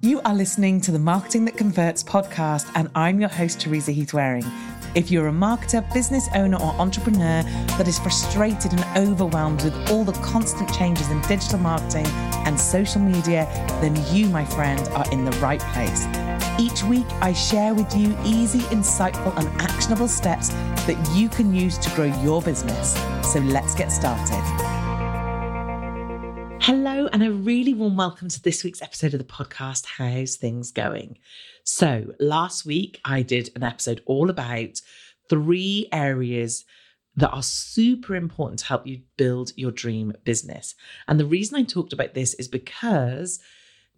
You are listening to the Marketing That Converts podcast, and I'm your host, Teresa Heath Wareing. If you're a marketer, business owner, or entrepreneur that is frustrated and overwhelmed with all the constant changes in digital marketing and social media, then you, my friend, are in the right place. Each week, I share with you easy, insightful, and actionable steps that you can use to grow your business. So let's get started. And a really warm welcome to this week's episode of the podcast. How's things going? So, last week I did an episode all about three areas that are super important to help you build your dream business. And the reason I talked about this is because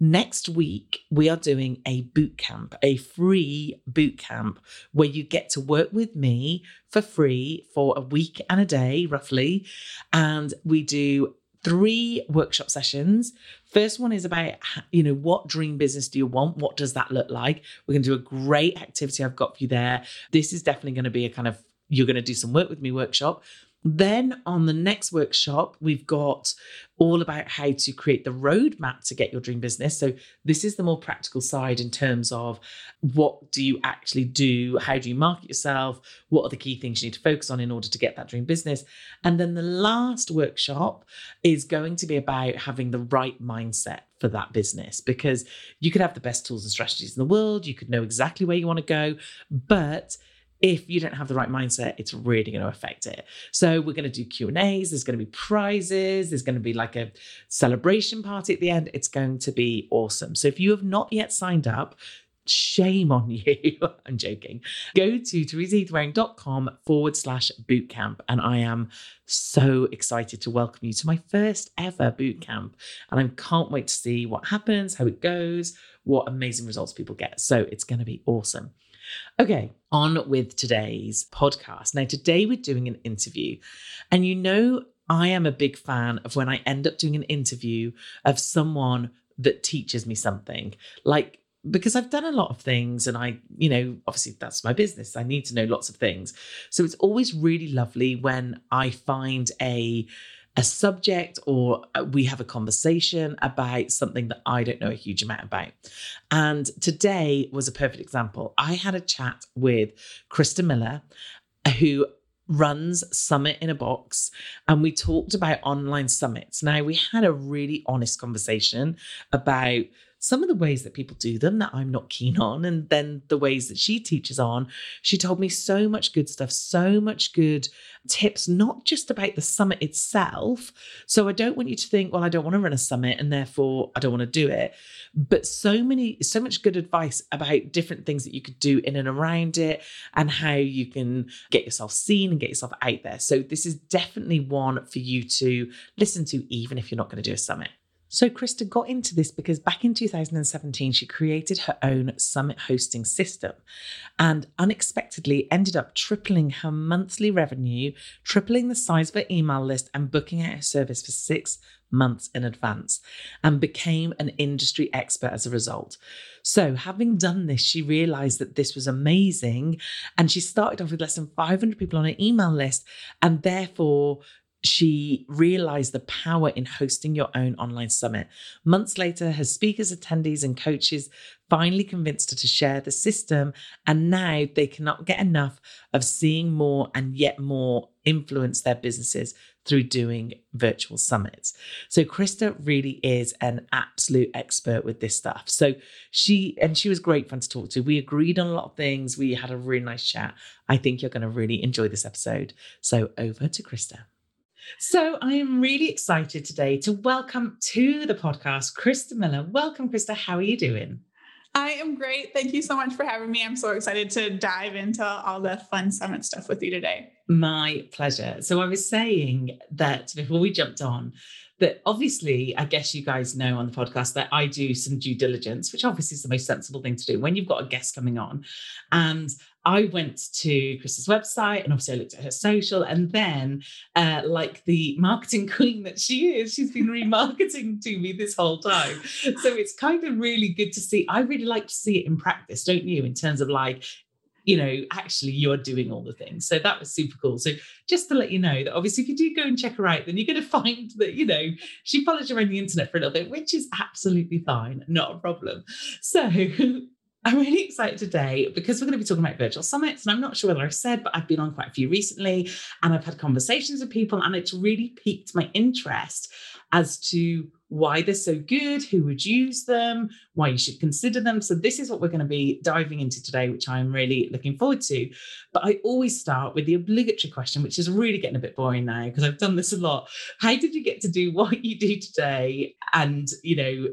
next week we are doing a boot camp, a free boot camp where you get to work with me for free for a week and a day, roughly. And we do three workshop sessions. First one is about, you know, what dream business do you want? What does that look like? We're going to do a great activity I've got for you there. This is definitely going to be a kind of, you're going to do some work with me workshop. Then on the next workshop, we've got all about how to create the roadmap to get your dream business. So this is the more practical side in terms of what do you actually do? How do you market yourself? What are the key things you need to focus on in order to get that dream business? And then the last workshop is going to be about having the right mindset for that business because you could have the best tools and strategies in the world, you could know exactly where you want to go, but if you don't have the right mindset, it's really going to affect it. So we're going to do Q and A's. There's going to be prizes. There's going to be like a celebration party at the end. It's going to be awesome. So if you have not yet signed up, shame on you. I'm joking. Go to teresaheathwareing.com forward slash bootcamp. And I am so excited to welcome you to my first ever bootcamp. And I can't wait to see what happens, how it goes, what amazing results people get. So it's going to be awesome. Okay, on with today's podcast. Now, today we're doing an interview, and you know, I am a big fan of when I end up doing an interview of someone that teaches me something. Like, because I've done a lot of things and I, you know, obviously that's my business. I need to know lots of things. So it's always really lovely when I find a a subject or uh, we have a conversation about something that I don't know a huge amount about. And today was a perfect example. I had a chat with Krista Miller, who runs Summit in a Box, and we talked about online summits. Now, we had a really honest conversation about some of the ways that people do them that I'm not keen on, and then the ways that she teaches on. She told me so much good stuff, so much good tips, not just about the summit itself. So I don't want you to think, well, I don't want to run a summit and therefore I don't want to do it. But so many, so much good advice about different things that you could do in and around it and how you can get yourself seen and get yourself out there. So this is definitely one for you to listen to, even if you're not going to do a summit. So, Krista got into this because back in 2017, she created her own summit hosting system and unexpectedly ended up tripling her monthly revenue, tripling the size of her email list, and booking out her service for six months in advance and became an industry expert as a result. So, having done this, she realized that this was amazing and she started off with less than 500 people on her email list and therefore she realized the power in hosting your own online summit. Months later, her speakers, attendees, and coaches finally convinced her to share the system. And now they cannot get enough of seeing more and yet more influence their businesses through doing virtual summits. So Krista really is an absolute expert with this stuff. So she and she was great fun to talk to. We agreed on a lot of things. We had a really nice chat. I think you're going to really enjoy this episode. So over to Krista. So I am really excited today to welcome to the podcast Krista Miller. Welcome, Krista. How are you doing? I am great. Thank you so much for having me. I'm so excited to dive into all the fun summit stuff with you today. My pleasure. So I was saying that before we jumped on, that obviously, I guess you guys know on the podcast that I do some due diligence, which obviously is the most sensible thing to do when you've got a guest coming on. And I went to Krista's website and obviously I looked at her social. And then, uh, like the marketing queen that she is, she's been remarketing to me this whole time. So it's kind of really good to see. I really like to see it in practice, don't you? In terms of like, you know, actually you're doing all the things. So that was super cool. So just to let you know that obviously if you do go and check her out, then you're going to find that, you know, she follows you around the internet for a little bit, which is absolutely fine, not a problem. So I'm really excited today because we're going to be talking about virtual summits. And I'm not sure whether I've said, but I've been on quite a few recently and I've had conversations with people, and it's really piqued my interest as to why they're so good, who would use them, why you should consider them. So, this is what we're going to be diving into today, which I'm really looking forward to. But I always start with the obligatory question, which is really getting a bit boring now because I've done this a lot. How did you get to do what you do today? And, you know,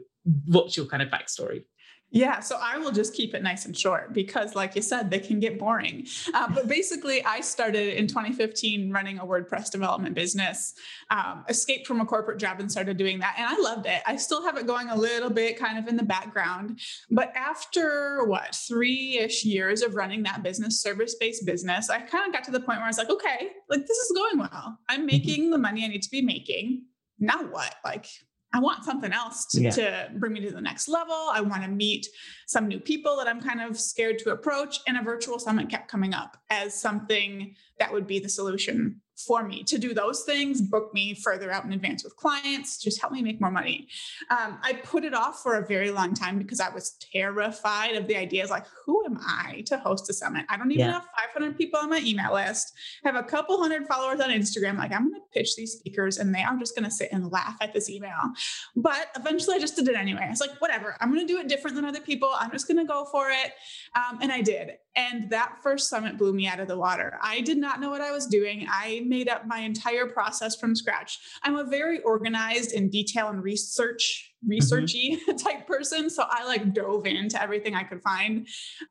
what's your kind of backstory? Yeah, so I will just keep it nice and short because, like you said, they can get boring. Uh, but basically, I started in 2015 running a WordPress development business, um, escaped from a corporate job and started doing that. And I loved it. I still have it going a little bit kind of in the background. But after what, three ish years of running that business, service based business, I kind of got to the point where I was like, okay, like this is going well. I'm mm-hmm. making the money I need to be making. Now what? Like, I want something else to, yeah. to, bring me to the next level. I want to meet some new people that I'm kind of scared to approach. And a virtual summit kept coming up as something that would be the solution for me to do those things, book me further out in advance with clients, just help me make more money. Um, I put it off for a very long time because I was terrified of the ideas like, who am I to host a summit? I don't even yeah. have 500 people on my email list, I have a couple hundred followers on Instagram. Like, I'm going to pitch these speakers and they are just going to sit and laugh at this email. But eventually I just did it anyway. I was like, whatever, I'm going to do it different than other people. I'm just going to go for it. Um, and I did. And that first summit blew me out of the water. I did not know what I was doing. I made up my entire process from scratch. I'm a very organized and detail and research researchy mm-hmm. type person so i like dove into everything i could find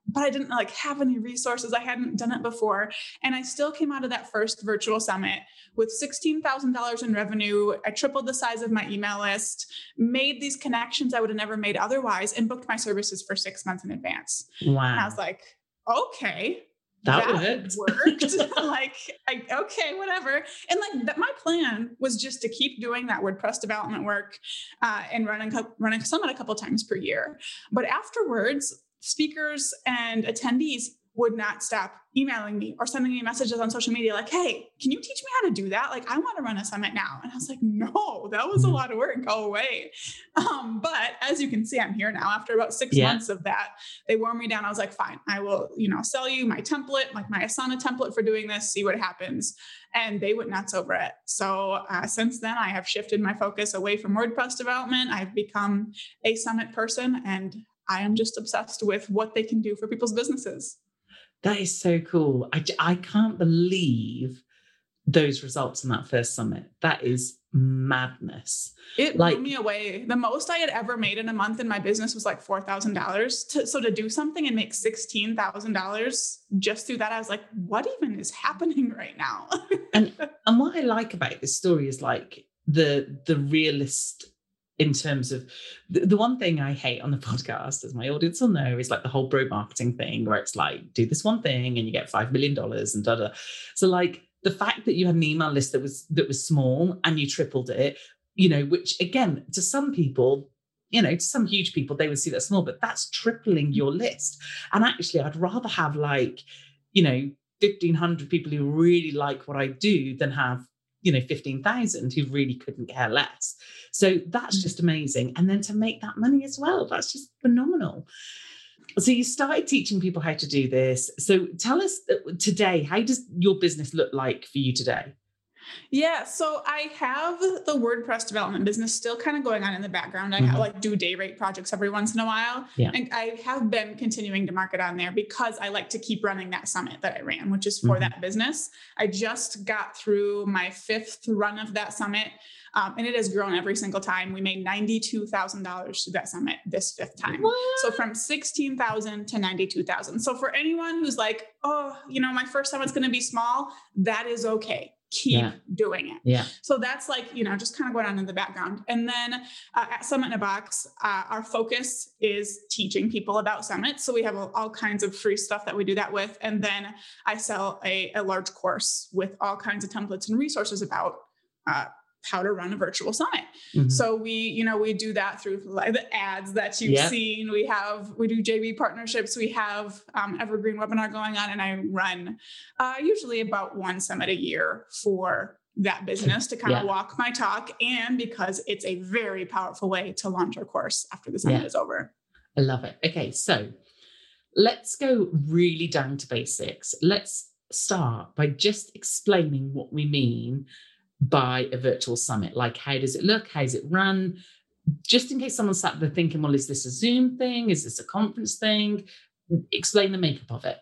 but i didn't like have any resources. I hadn't done it before and i still came out of that first virtual summit with $16000 in revenue. I tripled the size of my email list made these connections i would have never made otherwise and booked my services for six months in advance. Wow and i was like okay that, that worked. like, I, okay, whatever. And like that, my plan was just to keep doing that WordPress development work uh, and running running summit a couple times per year. But afterwards, speakers and attendees would not stop emailing me or sending me messages on social media like, hey, can you teach me how to do that? Like, I want to run a summit now. And I was like, no, that was a mm-hmm. lot of work. Go away. Um, but as you can see, I'm here now after about six yeah. months of that. They wore me down. I was like, fine, I will, you know, sell you my template, like my Asana template for doing this, see what happens. And they went nuts over it. So uh, since then, I have shifted my focus away from WordPress development. I've become a summit person and I am just obsessed with what they can do for people's businesses. That is so cool. I, I can't believe those results in that first summit. That is madness. It like, blew me away. The most I had ever made in a month in my business was like four thousand dollars. So to do something and make sixteen thousand dollars just through that, I was like, what even is happening right now? and and what I like about this story is like the the realist in terms of the, the, one thing I hate on the podcast, as my audience will know, is like the whole bro marketing thing where it's like, do this one thing and you get five million dollars and da da. So like the fact that you had an email list that was that was small and you tripled it, you know, which again, to some people, you know, to some huge people, they would see that small, but that's tripling your list. And actually, I'd rather have like, you know, 1500 people who really like what I do than have you know 15,000 who really couldn't care less. So that's mm. just amazing. And then to make that money as well, that's just phenomenal. So you started teaching people how to do this. So tell us uh, today, how does your business look like for you today? Yeah, so I have the WordPress development business still kind of going on in the background. I mm-hmm. like do day rate projects every once in a while. Yeah. And I have been continuing to market on there because I like to keep running that summit that I ran, which is for mm-hmm. that business. I just got through my fifth run of that summit. Um, and it has grown every single time. We made $92,000 through that summit this fifth time. What? So from 16,000 to 92,000. So for anyone who's like, oh, you know, my first summit's going to be small, that is okay keep yeah. doing it. Yeah. So that's like, you know, just kind of going on in the background. And then uh, at Summit in a Box, uh, our focus is teaching people about Summit. So we have all kinds of free stuff that we do that with. And then I sell a, a large course with all kinds of templates and resources about uh, how to run a virtual summit. Mm-hmm. So we, you know, we do that through the ads that you've yep. seen. We have, we do JV partnerships. We have um, Evergreen webinar going on, and I run uh, usually about one summit a year for that business to kind yeah. of walk my talk, and because it's a very powerful way to launch our course after the summit yeah. is over. I love it. Okay, so let's go really down to basics. Let's start by just explaining what we mean by a virtual summit? Like, how does it look? How is it run? Just in case someone's sat there thinking, well, is this a Zoom thing? Is this a conference thing? Explain the makeup of it.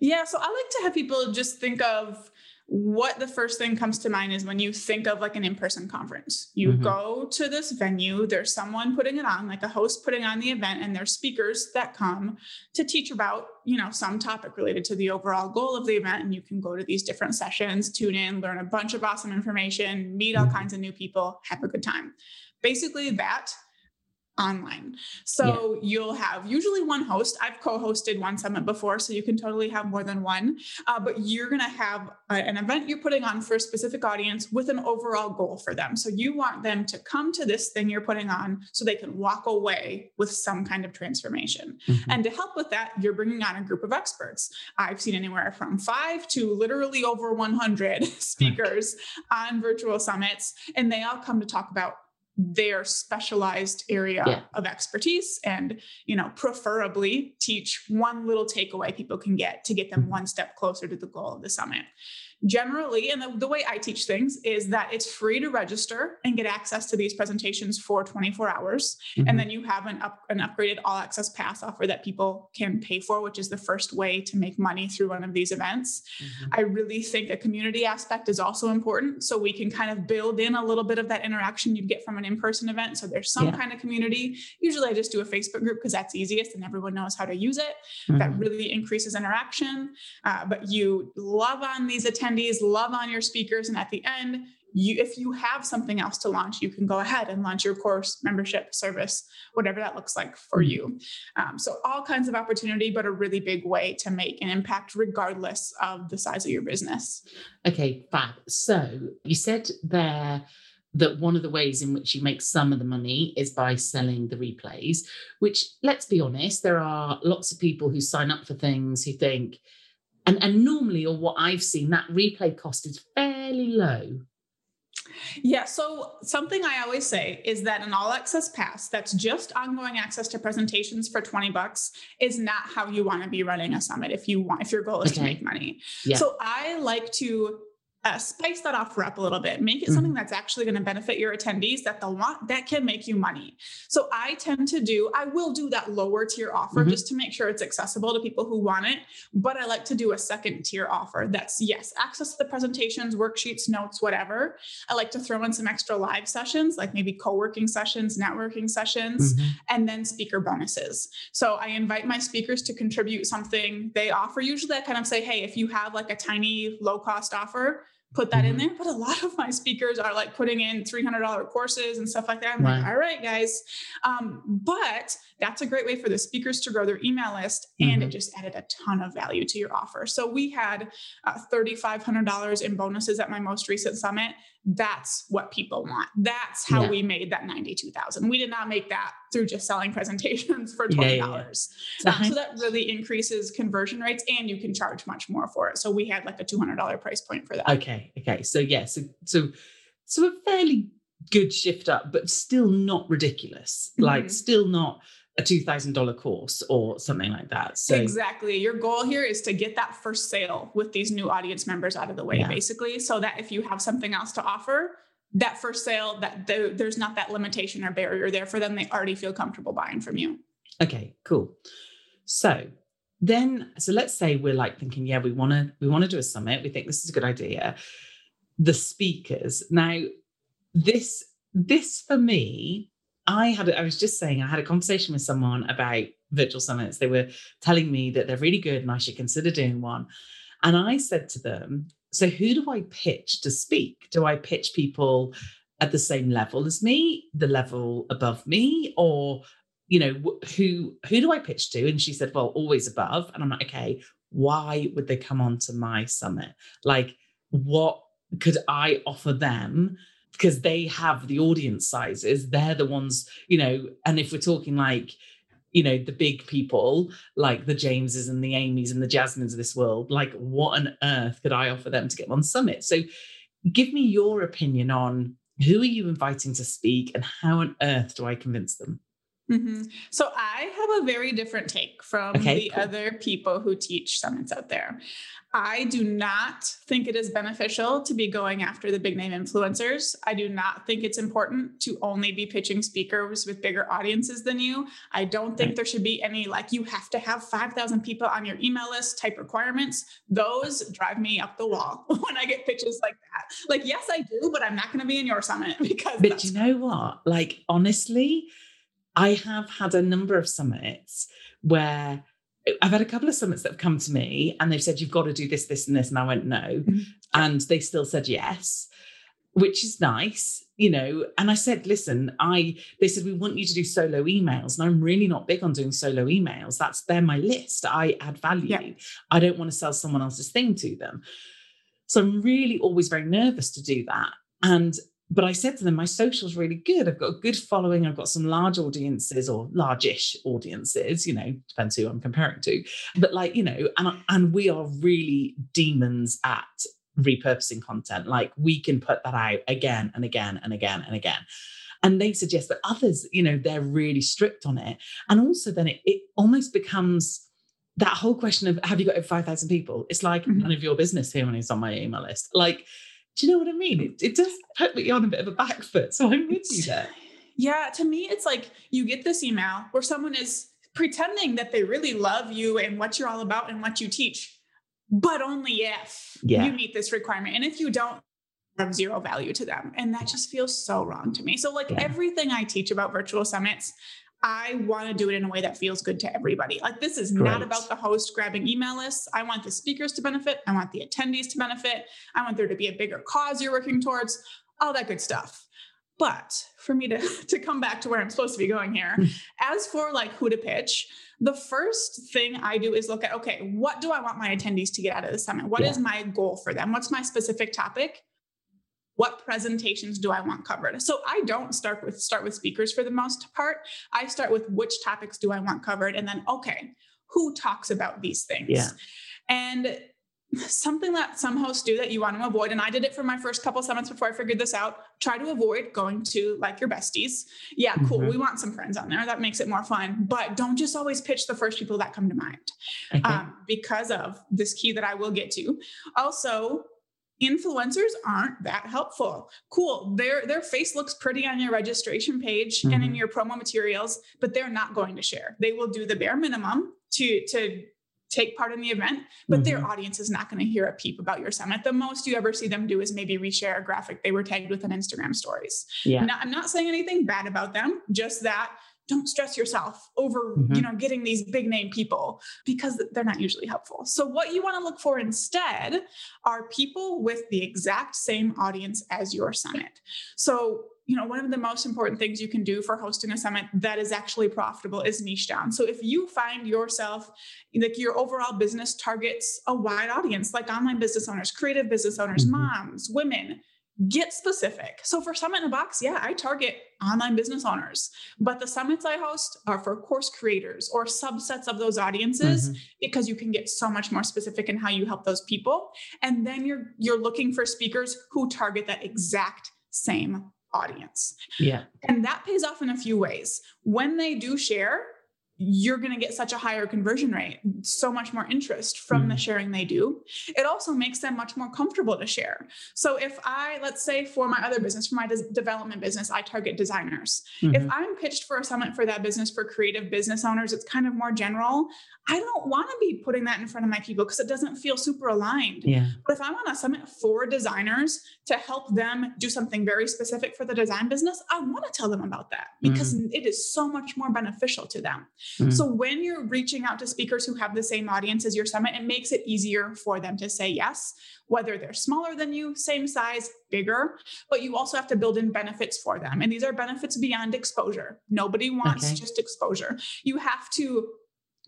Yeah, so I like to have people just think of what the first thing comes to mind is when you think of like an in-person conference you mm-hmm. go to this venue there's someone putting it on like a host putting on the event and there's speakers that come to teach about you know some topic related to the overall goal of the event and you can go to these different sessions tune in learn a bunch of awesome information meet all mm-hmm. kinds of new people have a good time basically that online. So yeah. you'll have usually one host. I've co-hosted one summit before, so you can totally have more than one. Uh, but you're going to have a, an event you're putting on for a specific audience with an overall goal for them. So you want them to come to this thing you're putting on so they can walk away with some kind of transformation. Mm-hmm. And to help with that, you're bringing on a group of experts. I've seen anywhere from five to literally over 100 speakers on virtual summits, and they all come to talk about their specialized area yeah. of expertise and you know preferably teach one little takeaway people can get to get them mm-hmm. one step closer to the goal of the summit generally and the, the, way i teach things is that it's free to register and get access to these presentations for 24 hours mm-hmm. and then you have an up an upgraded all access pass offer that people can pay for which is the first way to make money through one of these events mm-hmm. i really think a community aspect is also important so we can kind of build in a little bit of that interaction you'd get from an in-person event so there's some yeah. kind of community usually i just do a facebook group because that's easiest and everyone knows how to use it mm-hmm. that really increases interaction uh, but you love on these attendees attendees, love on your speakers, and at the end, you if you have something else to launch, you can go ahead and launch your course, membership, service, whatever that looks like for you. Um, so all kinds of opportunity, but a really big way to make an impact regardless of the size of your business. Okay, fab. So you said there that one of the ways in which you make some of the money is by selling the replays, which let's be honest, there are lots of people who sign up for things who think, and, and normally, or what I've seen, that replay cost is fairly low. Yeah. So, something I always say is that an all access pass that's just ongoing access to presentations for 20 bucks is not how you want to be running a summit if you want, if your goal is okay. to make money. Yeah. So, I like to uh, spice that offer up a little bit make it mm-hmm. something that's actually going to benefit your attendees that they'll want that can make you money so i tend to do i will do that lower tier offer mm-hmm. just to make sure it's accessible to people who want it but i like to do a second tier offer that's yes access to the presentations worksheets notes whatever i like to throw in some extra live sessions like maybe co-working sessions networking sessions mm-hmm. and then speaker bonuses so i invite my speakers to contribute something they offer usually i kind of say hey if you have like a tiny low cost offer put that mm-hmm. in there. But a lot of my speakers are like putting in $300 courses and stuff like that. I'm right. like, all right, guys. Um, but that's a great way for the speakers to grow their email list. And mm-hmm. it just added a ton of value to your offer. So we had uh, $3,500 in bonuses at my most recent summit that's what people want. That's how yeah. we made that 92,000. We did not make that through just selling presentations for $20. Yeah, yeah, so, um, so that really increases conversion rates and you can charge much more for it. So we had like a $200 price point for that. Okay. Okay. So yeah, so so so a fairly good shift up, but still not ridiculous. Mm-hmm. Like still not a $2000 course or something like that so exactly your goal here is to get that first sale with these new audience members out of the way yeah. basically so that if you have something else to offer that first sale that the, there's not that limitation or barrier there for them. They already feel comfortable buying from you. Okay cool. So then so let's say we're like thinking yeah we want to we want to do a summit. We think this is a good idea. The speakers. Now this this for me I had, I was just saying, I had a conversation with someone about virtual summits. They were telling me that they're really good and I should consider doing one. And I said to them, So who do I pitch to speak? Do I pitch people at the same level as me, the level above me, or you know who who do I pitch to? And she said, Well, always above. And I'm like, okay, why would they come on to my summit? Like, what could I offer them because they have the audience sizes. They're the ones, you know, and if we're talking like, you know, the big people like the Jameses and the Amy's and the Jasmines of this world, like what on earth could I offer them to get them on summit? So give me your opinion on who are you inviting to speak and how on earth do I convince them? Mm-hmm. So I have a very different take from okay, the cool. other people who teach summits out there. I do not think it is beneficial to be going after the big name influencers. I do not think it's important to only be pitching speakers with bigger audiences than you. I don't think there should be any like you have to have 5,000 people on your email list type requirements. Those drive me up the wall when I get pitches like that. Like, yes, I do, but I'm not going to be in your summit because. But you know what? Like, honestly, I have had a number of summits where I've had a couple of summits that have come to me and they've said, you've got to do this, this, and this. And I went, no. Mm-hmm. And they still said yes, which is nice. you know, and I said, listen, I they said we want you to do solo emails, and I'm really not big on doing solo emails. That's they're my list. I add value. Yeah. I don't want to sell someone else's thing to them. So I'm really always very nervous to do that. And but I said to them, my social's really good. I've got a good following. I've got some large audiences or large-ish audiences, you know, depends who I'm comparing to. But like, you know, and and we are really demons at repurposing content. Like we can put that out again and again and again and again. And they suggest that others, you know, they're really strict on it. And also then it, it almost becomes that whole question of have you got over 5,000 people? It's like Mhm. none of your business here when it's on my email list. Like, do you know what I mean? It, it does put me on a bit of a back foot. So I'm with you there. Yeah, to me, it's like you get this email where someone is pretending that they really love you and what you're all about and what you teach, but only if Yeah. you meet this requirement. And if you don't, have zero value to them. And that just feels so wrong to me. So, like Yeah. everything I teach about virtual summits, I want to do it in a way that feels good to everybody. Like, this is not about the host grabbing email lists. I want the speakers to benefit. I want the attendees to benefit. I want there to be a bigger cause you're working towards, all that good stuff. But for me to, to come back to where I'm supposed to be going here, Hmm. as for like who to pitch, the first thing I do is look at okay, what do I want my attendees to get out of the summit? What is Yeah. my goal for them? What's my specific topic? What presentations do I want covered? So I don't start with start with speakers for the most part. I start with which topics do I want covered and then okay, who talks about these things? Yeah. And something that some hosts do that you want to avoid and i did it for my first couple summits before i figured this out try to avoid going to like your besties yeah cool Mhm. we want some friends on there that makes it more fun but don't just always pitch the first people that come to mind Okay. um, because of this key that i will get to also influencers aren't that helpful cool their their face looks pretty on your registration page and in Mhm. your promo materials but they're not going to share they will do the bare minimum to to take part in the event but their Mhm. audience is not going to hear a peep about your summit the most you ever see them do is maybe reshare a graphic they were tagged with on instagram stories yeah. now, I'm not saying anything bad about them, just that don't stress yourself over, Mhm. you know, getting these big name people because they're not usually helpful. So what you want to look for instead are people with the exact same audience as your summit. So you know, one of the most important things you can do for hosting a summit that is actually profitable is niche down. So if you find yourself like your overall business targets a wide audience, like online business owners, creative business owners, Mhm. moms, women, get specific. So for Summit in a Box, yeah, I target online business owners, but the summits I host are for course creators or subsets of those audiences Mhm. because you can get so much more specific in how you help those people. And then you're you're looking for speakers who target that exact same audience. Yeah. And that pays off in a few ways. When they do share, you're going to get such a higher conversion rate, so much more interest from the Mhm. sharing they do. It also makes them much more comfortable to share. So if I, let's say for my other business, for my des- development business, I target designers. If Mhm. I'm pitched for a summit for that business for creative business owners, it's kind of more general. I don't want to be putting that in front of my people because it doesn't feel super aligned. yeah. But if I'm on a summit for designers to help them do something very specific for the design business, I want to tell them about that because it is so much more beneficial to them. Mhm. So when you're reaching out to speakers who have the same audience as your summit, it makes it easier for them to say yes, whether they're smaller than you, same size, bigger, but you also have to build in benefits for them. And these are benefits beyond exposure. Nobody wants Okay. just exposure. You have to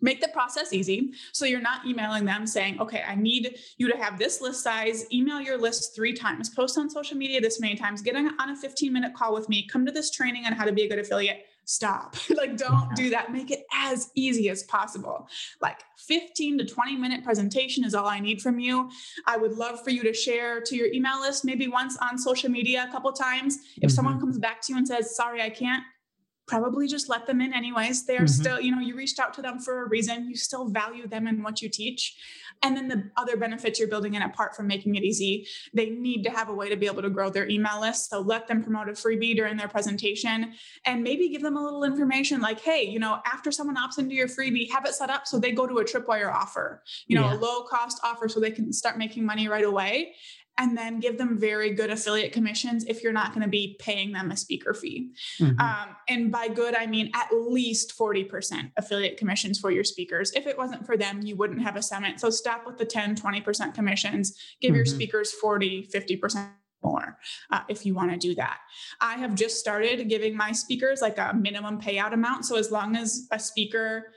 make the process easy. So you're not emailing them saying, okay, I need you to have this list size, email your list three times, post on social media this many times, get on on a 15 minute call with me, come to this training on how to be a good affiliate. Stop. like, don't do that. Make it as easy as possible. Like 15 to 20 minute presentation is all I need from you. I would love for you to share to your email list maybe once on social media a couple times. If someone comes back to you and says, sorry, I can't, probably just let them in anyways. They're Mhm. still, you know, you reached out to them for a reason. You still value them and what you teach. And then the other benefits you're building in apart from making it easy, they need to have a way to be able to grow their email list. So let them promote a freebie during their presentation and maybe give them a little information like, hey, you know, after someone opts into your freebie, have it set up so they go to a tripwire offer, you know, Yeah. a low cost offer so they can start making money right away. And then give them very good affiliate commissions if you're not going to be paying them a speaker fee. Mhm. Um, and by good, I mean at least 40% affiliate commissions for your speakers. If it wasn't for them, you wouldn't have a summit. So stop with the 10, 20% commissions. Give your Mhm. speakers 40, 50% more uh, if you want to do that. I have just started giving my speakers like a minimum payout amount. So as long as a speaker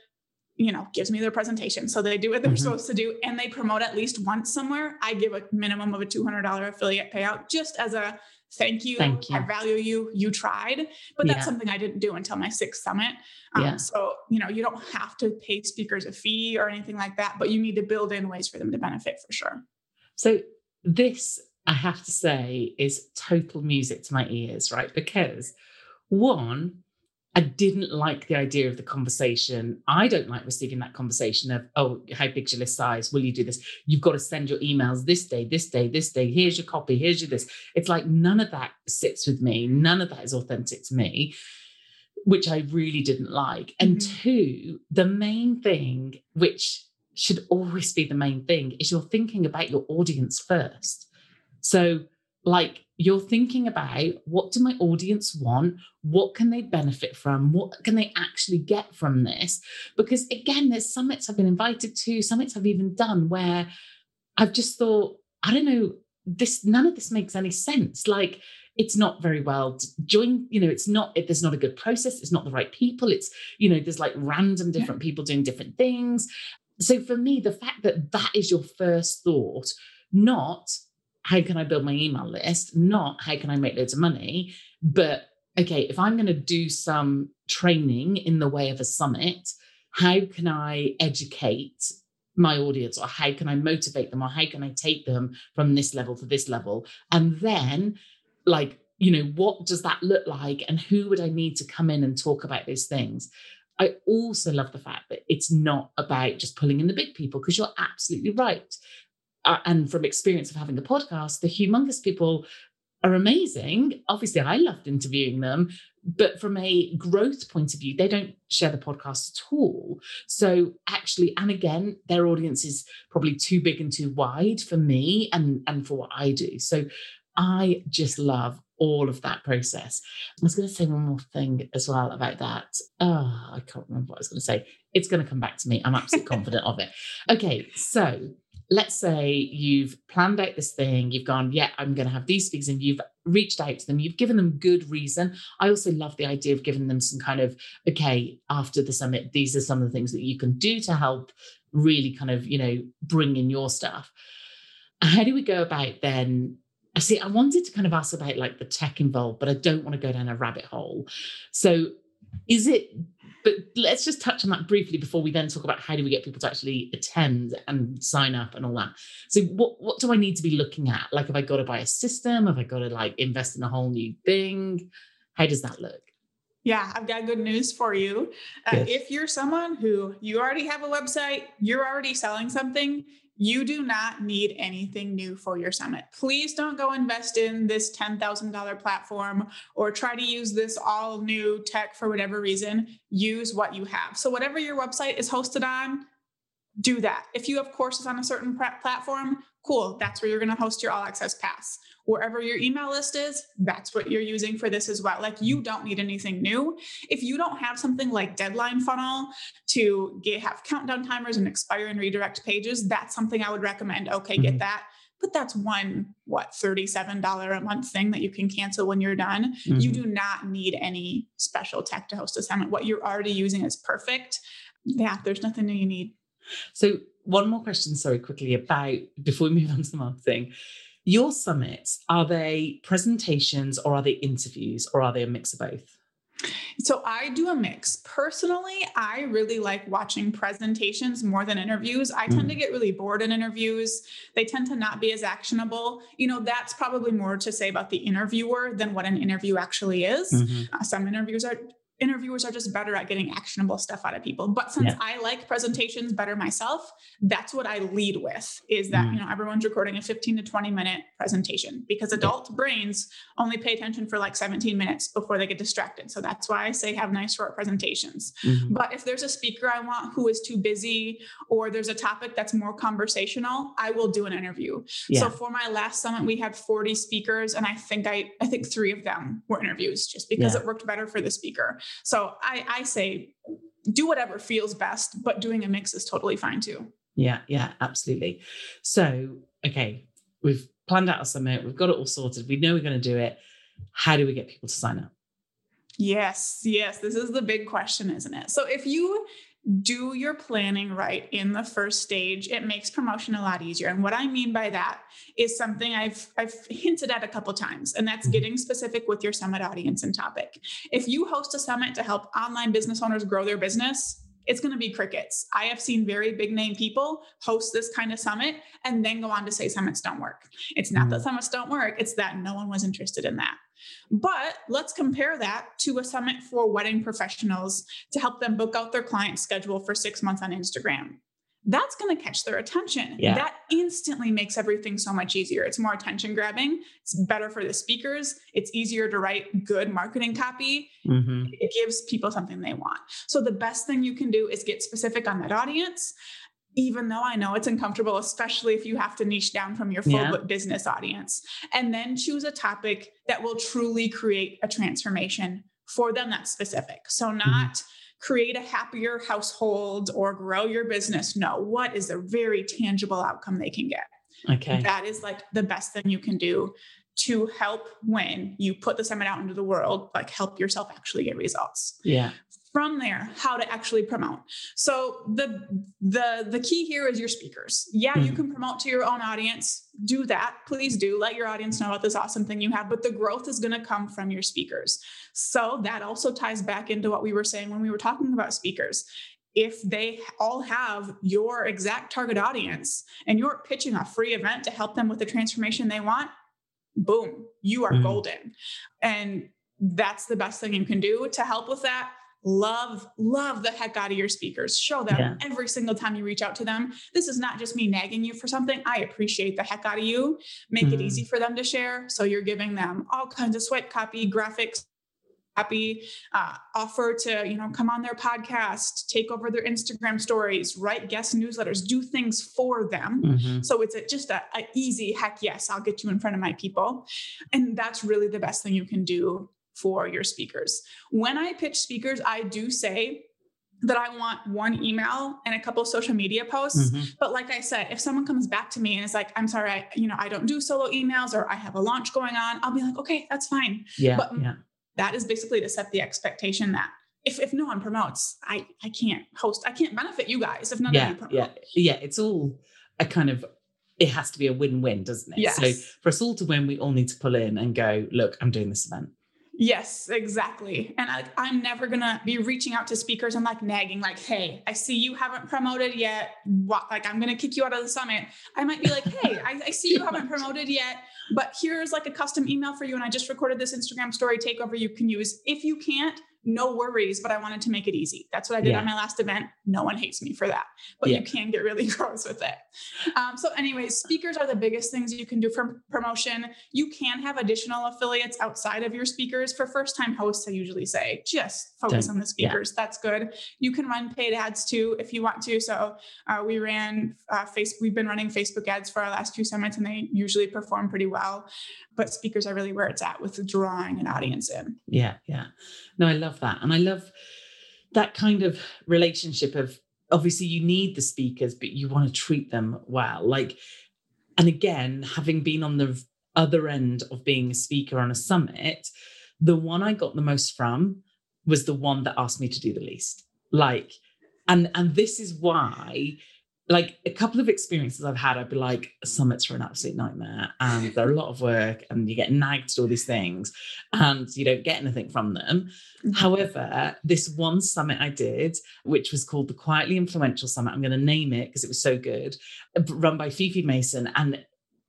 you know gives me their presentation so they do what they're mm-hmm. supposed to do and they promote at least once somewhere i give a minimum of a $200 affiliate payout just as a thank you, thank you. i value you you tried but that's yeah. something i didn't do until my sixth summit um, yeah. so you know you don't have to pay speakers a fee or anything like that but you need to build in ways for them to benefit for sure so this I have to say, is total music to my ears, right? Because one, I didn't like the idea of the conversation. I don't like receiving that conversation of, oh, how big's your list size? Will you do this? You've got to send your emails this day, this day, this day. Here's your copy. Here's your this. It's like none of that sits with me. None of that is authentic to me, which I really didn't like. And mm-hmm. two, the main thing, which should always be the main thing, is you're thinking about your audience first. So, like, you're thinking about what do my audience want? What can they benefit from? What can they actually get from this? Because again, there's summits I've been invited to, summits I've even done where I've just thought, I don't know, this none of this makes any sense. Like, it's not very well joined you know it's not there's not a good process it's not the right people it's you know there's like random different people doing different things so for me the fact that that is your first thought not how can I build my email list? Not how can I make loads of money, but okay, if I'm going to do some training in the way of a summit, how can I educate my audience or how can I motivate them or how can I take them from this level to this level? And then, like, you know, what does that look like? And who would I need to come in and talk about those things? I also love the fact that it's not about just pulling in the big people because you're absolutely right uh, and from experience of having the podcast, the humongous people are amazing. Obviously, I loved interviewing them, but from a growth point of view, they don't share the podcast at all. So actually, and again, their audience is probably too big and too wide for me and, and for what I do. So I just love all of that process. I was going to say one more thing as well about that. Oh, I can't remember what I was going to say. It's going to come back to me. I'm absolutely confident of it. Okay, so let's say you've planned out this thing, you've gone, yeah, I'm going to have these speakers, and you've reached out to them, you've given them good reason. I also love the idea of giving them some kind of, okay, after the summit, these are some of the things that you can do to help really kind of, you know, bring in your stuff. How do we go about then? I see, I wanted to kind of ask about like the tech involved, but I don't want to go down a rabbit hole. So is it but let's just touch on that briefly before we then talk about how do we get people to actually attend and sign up and all that. So what what do I need to be looking at? Like have I got to buy a system? Have I got to like invest in a whole new thing? How does that look? Yeah, I've got good news for you. Uh, yes. If you're someone who you already have a website, you're already selling something, you do not need anything new for your summit. Please don't go invest in this $10,000 platform or try to use this all new tech for whatever reason. Use what you have. So, whatever your website is hosted on, do that. If you have courses on a certain platform, cool. That's where you're going to host your all access pass wherever your email list is, that's what you're using for this as well. Like you don't need anything new. If you don't have something like deadline funnel to get have countdown timers and expire and redirect pages, that's something I would recommend. Okay, mm-hmm. get that. But that's one, what, $37 a month thing that you can cancel when you're done. Mm-hmm. You do not need any special tech to host a summit. What you're already using is perfect. Yeah, there's nothing new you need. So, one more question, sorry, quickly about before we move on to the marketing your summits, are they presentations or are they interviews or are they a mix of both? So I do a mix. Personally, I really like watching presentations more than interviews. I tend mm. to get really bored in interviews. They tend to not be as actionable. You know, that's probably more to say about the interviewer than what an interview actually is. Mm-hmm. Uh, some interviews are interviewers are just better at getting actionable stuff out of people. But since yeah. I like presentations better myself, that's what I lead with is that, mm. you know, everyone's recording a 15 to 20 minute presentation because adult yeah. brains only pay attention for like 17 minutes before they get distracted. So that's why I say have nice short presentations. Mm-hmm. But if there's a speaker I want who is too busy or there's a topic that's more conversational, I will do an interview. Yeah. So for my last summit, we had 40 speakers and I think I I think three of them were interviews just because it worked better for the speaker. So I, I say do whatever feels best, but doing a mix is totally fine too. Yeah, yeah, absolutely. So, okay, we've planned out a summit, we've got it all sorted, we know we're going to do it. How do we get people to sign up? Yes, yes, this is the big question, isn't it? So if you do your planning right in the first stage. It makes promotion a lot easier. And what i mean by that is something i've i've hinted at a couple times and that's getting specific with your summit audience and topic. If you host a summit to help online business owners grow their business it's going to be crickets. I have seen very big name people host this kind of summit and then go on to say summits don't work. It's not that mm. summits don't work, it's that no one was interested in that. But let's compare that to a summit for wedding professionals to help them book out their client schedule for six months on Instagram that's going to catch their attention. Yeah. That instantly makes everything so much easier. It's more attention grabbing. It's better for the speakers. It's easier to write good marketing copy. Mm-hmm. It gives people something they want. So, the best thing you can do is get specific on that audience. Even though I know it's uncomfortable, especially if you have to niche down from your full yeah. business audience, and then choose a topic that will truly create a transformation for them that's specific. So, mm-hmm. not mm-hmm create a happier household or grow your business. No, what is a very tangible outcome they can get? Okay. That is like the best thing you can do to help when you put the summit out into the world, like help yourself actually get results. Yeah from there how to actually promote. So the the the key here is your speakers. Yeah mm-hmm. you can promote to your own audience. Do that. Please do. Let your audience know about this awesome thing you have. But the growth is going to come from your speakers. So that also ties back into what we were saying when we were talking about speakers. If they all have your exact target audience and you're pitching a free event to help them with the transformation they want boom you are mm-hmm. golden. And that's the best thing you can do to help with that love love the heck out of your speakers show them yeah. every single time you reach out to them this is not just me nagging you for something i appreciate the heck out of you make mm. it easy mm. for them to share so you're giving them all kinds of swipe copy graphics copy uh, offer to you know come on their podcast take over their instagram stories write guest newsletters do things for them mm-hmm. so it's a, just a, a easy heck yes i'll get you in front of my people and that's really the best thing you can do for your speakers. When I pitch speakers, I do say that I want one email and a couple social media posts. Mm-hmm. But like I said, if someone comes back to me and is like, I'm sorry, I, you know, I don't do solo emails or I have a launch going on, I'll be like, okay, that's fine. Yeah. But yeah. that is basically to set the expectation that if, if no one promotes, I, I can't host, I can't benefit you guys if none yeah, of you promote. Yeah. Yeah. It's all a kind of it has to be a win-win, doesn't it? Yes. So for us all to win, we all need to pull in and go, look, I'm doing this event. Yes, exactly. And I, I'm never gonna be reaching out to speakers and like nagging, like, "Hey, I see you haven't promoted yet. What? Like, I'm gonna kick you out of the summit." I might be like, "Hey, I, I see you haven't promoted yet, but here's like a custom email for you, and I just recorded this Instagram story takeover you can use. If you can't, no worries, but I wanted to make it easy. That's what I did yeah. on my last event. No one hates me for that, but yeah. you can get really gross with it. Um, so, anyways, speakers are the biggest things you can do for promotion. You can have additional affiliates outside of your speakers. For first time hosts, I usually say just focus on the speakers. Yeah. That's good. You can run paid ads too if you want to. So, uh, we ran uh, Facebook, we've been running Facebook ads for our last two summits and they usually perform pretty well. But speakers are really where it's at with drawing an audience in. Yeah, yeah. No, I love that. And I love that kind of relationship of obviously you need the speakers, but you want to treat them well. Like, and again, having been on the other end of being a speaker on a summit, the one I got the most from was the one that asked me to do the least. Like, and and this is why like a couple of experiences I've had, I'd be like, summits are an absolute nightmare and they're a lot of work and you get nagged to all these things and you don't get anything from them. Mm-hmm. However, this one summit I did, which was called the Quietly Influential Summit, I'm going to name it because it was so good, run by Fifi Mason. And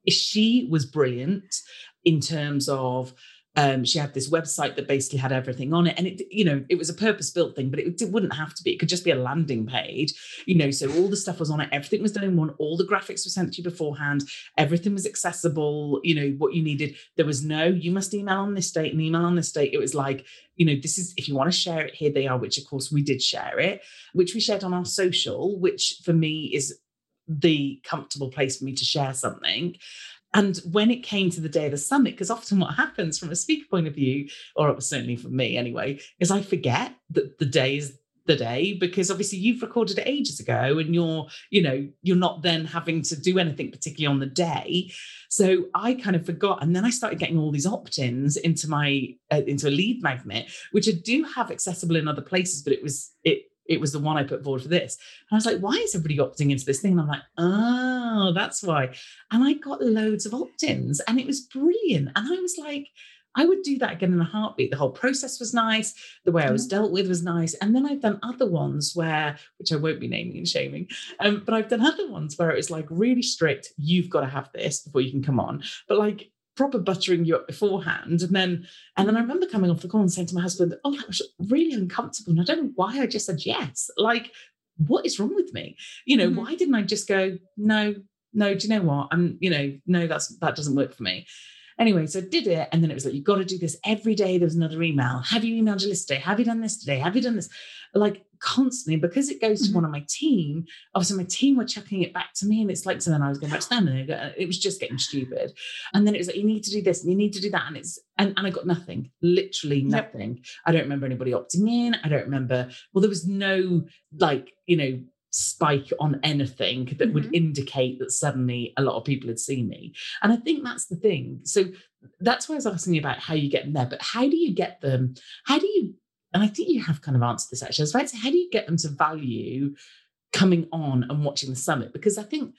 she was brilliant in terms of um, she had this website that basically had everything on it, and it, you know, it was a purpose-built thing, but it, it, wouldn't have to be. It could just be a landing page, you know. So all the stuff was on it. Everything was done in one. All the graphics were sent to you beforehand. Everything was accessible. You know what you needed. There was no you must email on this date and email on this date. It was like you know this is if you want to share it here they are. Which of course we did share it, which we shared on our social, which for me is the comfortable place for me to share something. And when it came to the day of the summit, because often what happens from a speaker point of view, or certainly for me anyway, is I forget that the day is the day because obviously you've recorded it ages ago and you're you know you're not then having to do anything particularly on the day. So i kind of forgot and then i started getting all these opt-ins into my uh, into a lead magnet which i do have accessible in other places but it was it it was the one I put forward for this. And I was like, why is everybody opting into this thing? And I'm like, oh, that's why. And I got loads of opt ins and it was brilliant. And I was like, I would do that again in a heartbeat. The whole process was nice. The way I was dealt with was nice. And then I've done other ones where, which I won't be naming and shaming, um, but I've done other ones where it was like really strict. You've got to have this before you can come on. But like proper buttering you up beforehand. And then, and then I remember coming off the call and saying to my husband, "Oh, that was really uncomfortable." And I don't know why I just said yes. Like, what is wrong with me? You know, mm-hmm. why didn't I just go, no, no? Do you know what? I'm, you know, no, that's that doesn't work for me. Anyway, so I did it. And then it was like, you've got to do this every day. There was another email. Have you emailed your list today? Have you done this today? Have you done this? Like constantly, because it goes to mm-hmm. one of my team, obviously my team were chucking it back to me. And it's like, so then I was going back to them and it was just getting stupid. And then it was like, you need to do this and you need to do that. And it's, and, and I got nothing, literally nothing. Yep. I don't remember anybody opting in. I don't remember, well, there was no like, you know, spike on anything that mm-hmm. would indicate that suddenly a lot of people had seen me. And I think that's the thing. So that's why I was asking you about how you get them there, but how do you get them? How do you, and I think you have kind of answered this actually. I was about to say, how do you get them to value coming on and watching the summit? Because I think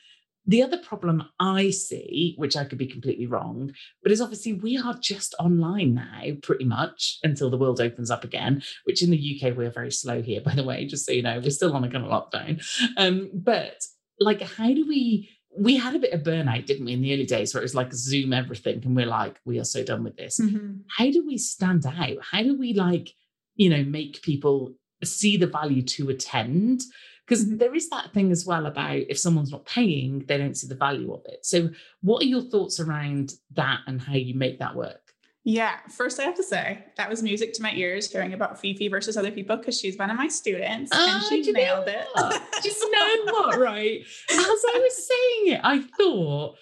the other problem I see, which I could be completely wrong, but is obviously we are just online now pretty much until the world opens up again, which in the UK we're very slow here, by the way, just so you know, we're still on a kind of lockdown. Um, but like, how do we? We had a bit of burnout, didn't we, in the early days where it was like Zoom everything, and we're like, we are so done with this. Mm-hmm. How do we stand out? How do we like, you know, make people see the value to attend? because mm-hmm. there is that thing as well about if someone's not paying they don't see the value of it so what are your thoughts around that and how you make that work yeah, first I have to say that was music to my ears hearing about Fifi versus other people because she's one of my students oh, and she nailed it. Just know what, right? As I was saying it, I thought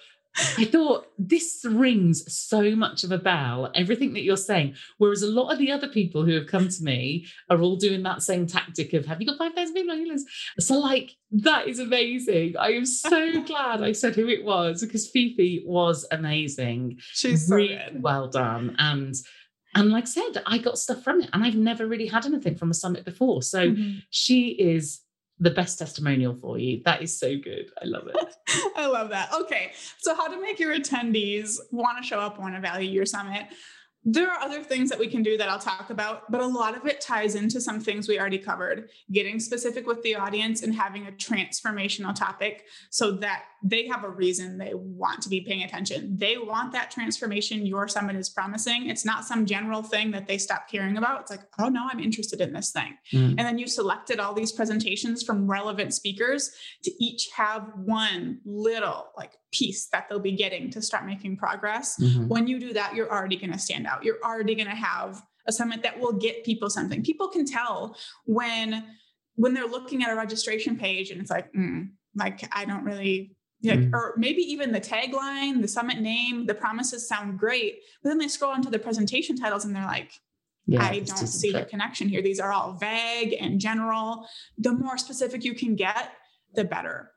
I thought this rings so much of a bell, everything that you're saying. Whereas a lot of the other people who have come to me are all doing that same tactic of, have you got 5,000 people on your list? So, like, that is amazing. I am so glad I said who it was because Fifi was amazing. She's really well done. And and like I said, I got stuff from it, and I've never really had anything from a summit before. So mm-hmm. she is the best testimonial for you. That is so good. I love it. I love that. Okay. So, how to make your attendees want to show up, want to value your summit? There are other things that we can do that I'll talk about, but a lot of it ties into some things we already covered. Getting specific with the audience and having a transformational topic so that they have a reason they want to be paying attention. They want that transformation your summit is promising. It's not some general thing that they stop caring about. It's like, oh no, I'm interested in this thing. Mm. And then you selected all these presentations from relevant speakers to each have one little like piece that they'll be getting to start making progress. Mm-hmm. When you do that, you're already going to stand out. You're already going to have a summit that will get people something. People can tell when when they're looking at a registration page and it's like, mm, like I don't really like, mm. or maybe even the tagline, the summit name, the promises sound great, but then they scroll into the presentation titles and they're like, yeah, I don't see the connection here. These are all vague and general. The more specific you can get, the better.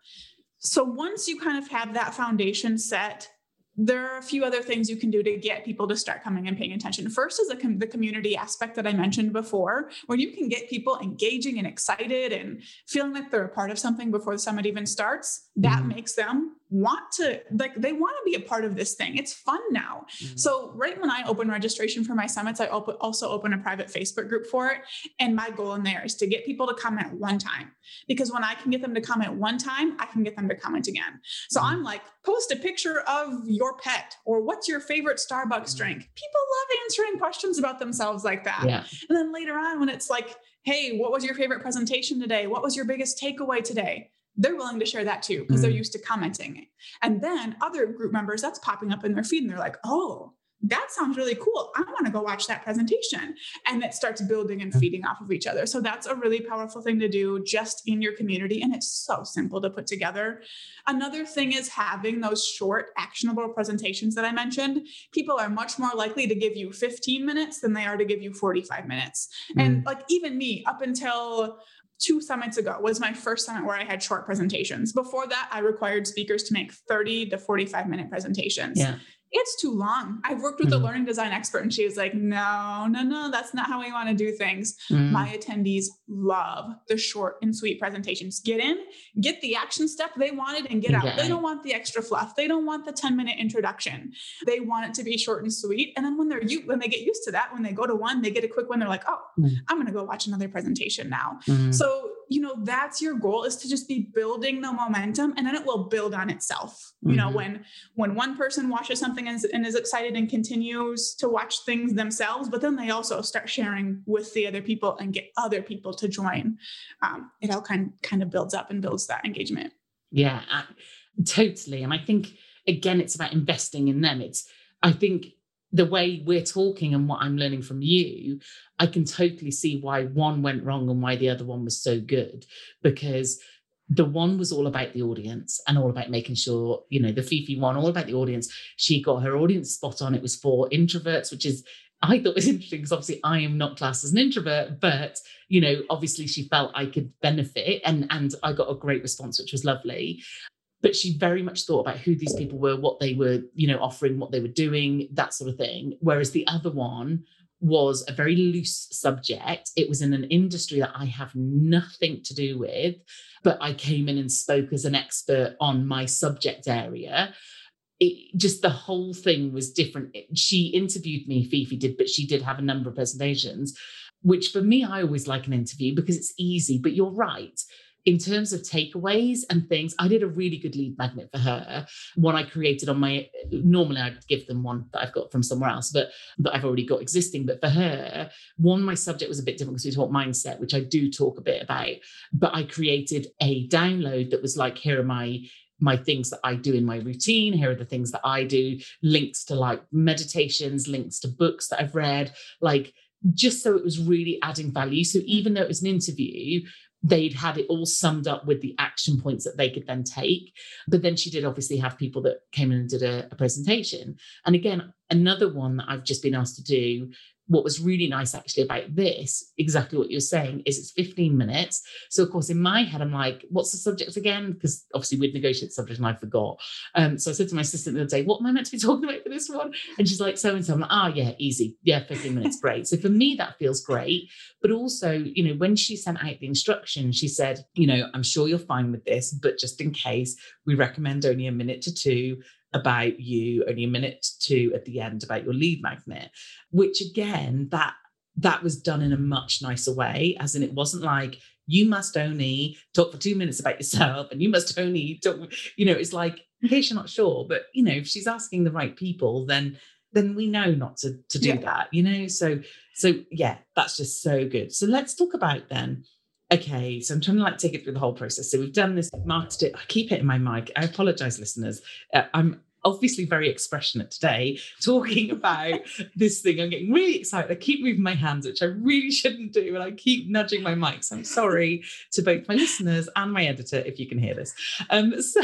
So once you kind of have that foundation set, there are a few other things you can do to get people to start coming and paying attention. First is the, com- the community aspect that I mentioned before, where you can get people engaging and excited and feeling like they're a part of something before the summit even starts. That mm-hmm. makes them want to like they want to be a part of this thing. It's fun now. Mm-hmm. so right when i open registration for my summits i op- also open a private facebook group for it. And my goal in there is to get people to comment one time. Because when i can get them to comment one time i can get them to comment again. So mm-hmm. i'm like post a picture of your pet or what's your favorite starbucks mm-hmm. drink. People love answering questions about themselves like that. Yeah. and then later on when it's like hey what was your favorite presentation today? What was your biggest takeaway today they're willing to share that too because mm. they're used to commenting. And then other group members, that's popping up in their feed and they're like, oh, that sounds really cool. I want to go watch that presentation. And it starts building and feeding off of each other. So that's a really powerful thing to do just in your community. And it's so simple to put together. Another thing is having those short, actionable presentations that I mentioned. People are much more likely to give you 15 minutes than they are to give you 45 minutes. Mm. And like even me, up until two summits ago was my first summit where I had short presentations. Before that, I required speakers to make 30 to 45 minute presentations. Yeah it's too long. I've worked with mm-hmm. a learning design expert and she was like, no, no, no, that's not how we want to do things. Mm-hmm. My attendees love the short and sweet presentations. Get in, get the action step they wanted and get out. They don't want the extra fluff. They don't want the 10 minute introduction. They want it to be short and sweet. And then when they're when they get used to that, when they go to one, they get a quick one. They're like, oh, mm-hmm. I'm going to go watch another presentation now. Mm-hmm. So you know that's your goal is to just be building the momentum and then it will build on itself. You know mm-hmm. when when one person watches something and is, and is, excited and continues to watch things themselves but then they also start sharing with the other people and get other people to join. Um, it all kind kind of builds up and builds that engagement. Yeah totally. And i think again it's about investing in them. It's i think the way we're talking and what I'm learning from you, I can totally see why one went wrong and why the other one was so good. Because the one was all about the audience and all about making sure, you know, the Fifi one, all about the audience. She got her audience spot on. It was for introverts, which is I thought was interesting because obviously I am not classed as an introvert, but you know, obviously she felt I could benefit and and I got a great response, which was lovely but she very much thought about who these people were, what they were, you know, offering, what they were doing, that sort of thing. Whereas the other one was a very loose subject. It was in an industry that I have nothing to do with, but I came in and spoke as an expert on my subject area. It, just the whole thing was different. She interviewed me, Fifi did, but she did have a number of presentations, which for me, I always like an interview because it's easy. But you're right in terms of takeaways and things, I did a really good lead magnet for her. One I created on my normally I'd give them one that I've got from somewhere else, but that I've already got existing. But for her, one, my subject was a bit different because we talk mindset, which I do talk a bit about. But I created a download that was like, here are my my things that I do in my routine. Here are the things that I do, links to like meditations, links to books that I've read, like just so it was really adding value. So even though it was an interview, they'd had it all summed up with the action points that they could then take. But then she did obviously have people that came in and did a, a presentation. And again, another one that I've just been asked to do what was really nice actually about this, exactly what you're saying, is it's 15 minutes. So, of course, in my head, I'm like, what's the subject again? Because obviously we'd negotiate subject and I forgot. Um, so I said to my assistant the other day, what am I meant to be talking about for this one? And she's like, so and so. I'm like, oh, yeah, easy. Yeah, 15 minutes, great. So for me, that feels great. But also, you know, when she sent out the instructions, she said, you know, I'm sure you're fine with this, but just in case, we recommend only a minute to two about you, only a minute to at the end about your lead magnet, which again, that that was done in a much nicer way, as in it wasn't like you must only talk for two minutes about yourself and you must only talk, you know, it's like in case you're not sure, but you know, if she's asking the right people, then then we know not to to do yeah. that, you know. So so yeah, that's just so good. So let's talk about then okay, so I'm trying to like take it through the whole process. So we've done this, marketed it. I keep it in my mic. I apologize, listeners. Uh, I'm obviously very expressionate today talking about this thing. I'm getting really excited. I keep moving my hands, which I really shouldn't do, and I keep nudging my mic. So I'm sorry to both my listeners and my editor if you can hear this. Um, so,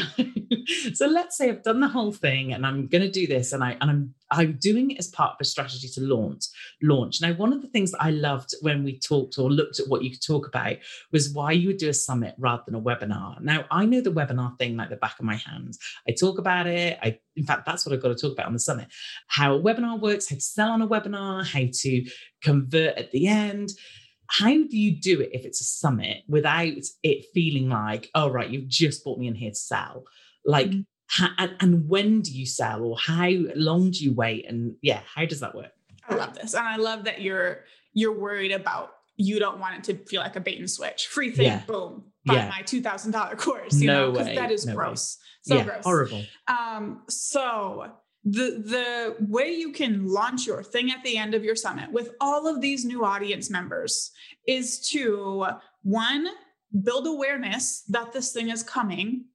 so let's say I've done the whole thing and I'm going to do this, and I and I'm I'm doing it as part of a strategy to launch. Launch. Now, one of the things that I loved when we talked or looked at what you could talk about was why you would do a summit rather than a webinar. Now, I know the webinar thing like the back of my hand. I talk about it. I, in fact, that's what I've got to talk about on the summit: how a webinar works, how to sell on a webinar, how to convert at the end how do you do it if it's a summit without it feeling like, oh, right, you've just brought me in here to sell? Like, mm-hmm how, and, and when do you sell or how long do you wait and yeah how does that work i love this and i love that you're you're worried about you don't want it to feel like a bait and switch free thing yeah. boom buy yeah. my $2000 course you no know because that is no gross way. so yeah, gross horrible um so the the way you can launch your thing at the end of your summit with all of these new audience members is to one build awareness that this thing is coming.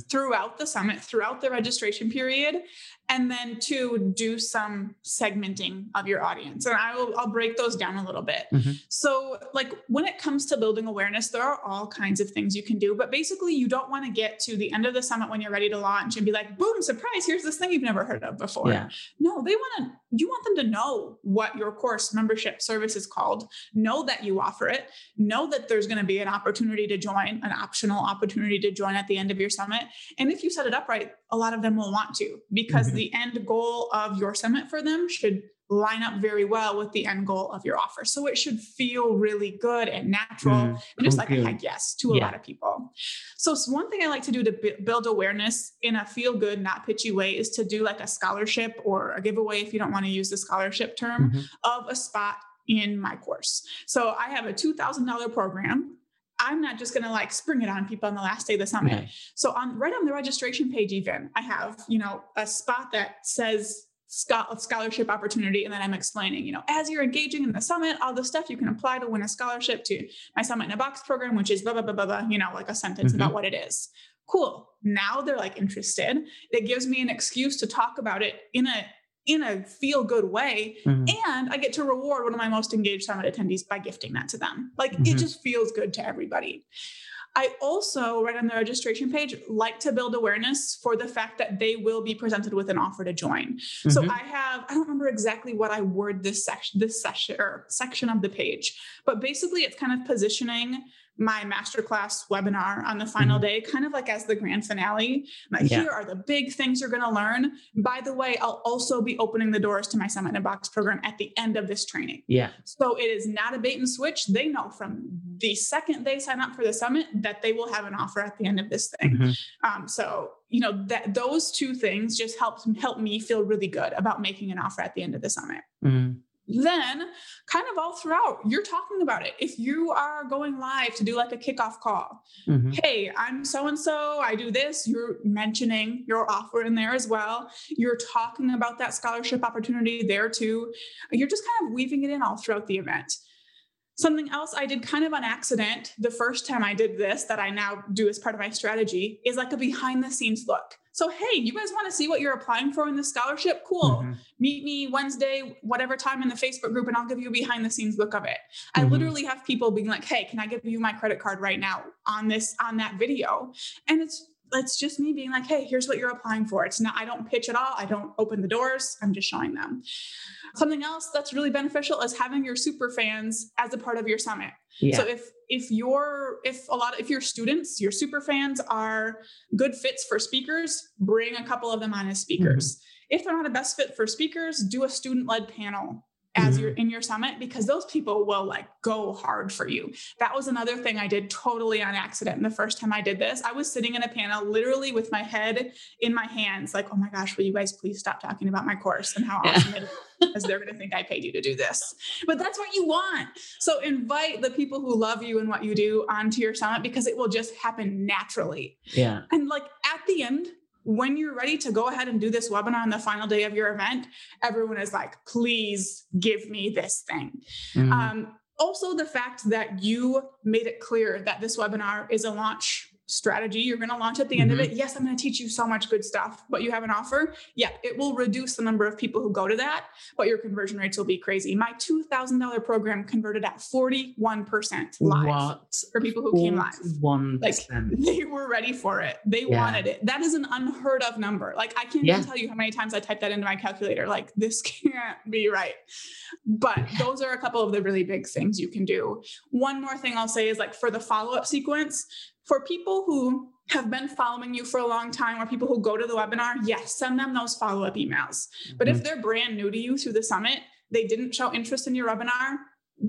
Throughout the summit, throughout the registration period, and then to do some segmenting of your audience. And I will I'll break those down a little bit. Mhm. So like when it comes to building awareness, there are all kinds of things you can do, but basically you don't want to get to the end of the summit when you're ready to launch and be like, boom, surprise, here's this thing you've never heard of before. Yeah. No, they want to you want them to know what your course membership service is called, know that you offer it, know that there's going to be an opportunity to join, an optional opportunity to join at the end of your summit. And if you set it up right, a lot of them will want to because Mhm. the end goal of your summit for them should line up very well with the end goal of your offer. So it should feel really good and natural Mm, and just like a heck yes to a Yeah. lot of people. So one thing I like to do to bu- build awareness in a feel good, not pitchy way is to do like a scholarship or a giveaway if you don't want to use the scholarship term Mhm. of a spot in my course. So I have a $2,000 program. I'm not just going to like spring it on people on the last day of the summit. So on right on the registration page, even I have you know a spot that says scho- scholarship opportunity, and then I'm explaining you know as you're engaging in the summit, all the stuff you can apply to win a scholarship to my summit in a box program, which is blah blah blah blah blah. You know, like a sentence Mhm. about what it is. Cool. Now they're like interested. It gives me an excuse to talk about it in a in a feel good way Mhm. and I get to reward one of my most engaged summit attendees by gifting that to them. Like it Mhm. just feels good to everybody. I also, right on the registration page, like to build awareness for the fact that they will be presented with an offer to join. So Mhm. I have, I don't remember exactly what I word this section, this session or section of the page, but basically it's kind of positioning my masterclass webinar on the final Mhm. day, kind of like as the grand finale. Like, Yeah. here are the big things you're going to learn. By the way, I'll also be opening the doors to my Summit in a Box program at the end of this training. yeah. So it is not a bait and switch. They know from the second they sign up for the summit that they will have an offer at the end of this thing. Mhm. Um, so you know that those two things just helped help me feel really good about making an offer at the end of the summit. Mhm. Then, kind of all throughout, you're talking about it. If you are going live to do like a kickoff call, Mhm. hey, I'm so and so, I do this, you're mentioning your offer in there as well. You're talking about that scholarship opportunity there too. You're just kind of weaving it in all throughout the event. Something else I did kind of on accident the first time I did this that I now do as part of my strategy is like a behind the scenes look. So, hey, you guys want to see what you're applying for in this scholarship? Cool Mhm. meet me Wednesday, whatever time in the Facebook group, and I'll give you a behind the scenes look of it. I Mhm. literally have people being like, hey, can I give you my credit card right now on this, on that video? And it's it's just me being like, hey, here's what you're applying for. It's not, I don't pitch at all. I don't open the doors. I'm just showing them. Something else that's really beneficial is having your super fans as a part of your summit. Yeah. So if if your if a lot of, if your students, your super fans are good fits for speakers, bring a couple of them on as speakers. Mm-hmm. If they're not a best fit for speakers, do a student-led panel as Mhm. you're in your summit because those people will like go hard for you. That was another thing I did totally on accident. And the first time I did this, I was sitting in a panel literally with my head in my hands, like, oh my gosh, will you guys please stop talking about my course and how Yeah. awesome it is? Because they're going to think I paid you to do this. But that's what you want. So invite the people who love you and what you do onto your summit because it will just happen naturally. yeah. And like at the end, when you're ready to go ahead and do this webinar on the final day of your event, everyone is like, please give me this thing. Mhm. Um, also, the fact that you made it clear that this webinar is a launch strategy. You're going to launch at the end of mm-hmm. it. Yes, I'm going to teach you so much good stuff, but you have an offer. Yeah, it will reduce the number of people who go to that, but your conversion rates will be crazy. My $2,000 program converted at 41% live what? for people who came live. One Like they were ready for it. They Yeah. wanted it. That is an unheard of number. Like I can't Yeah. even tell you how many times I typed that into my calculator. Like this can't be right. But those are a couple of the really big things you can do. One more thing I'll say is like for the follow-up sequence, for people who have been following you for a long time or people who go to the webinar, yes, send them those follow-up emails. But Mm-hmm. if they're brand new to you through the summit, they didn't show interest in your webinar,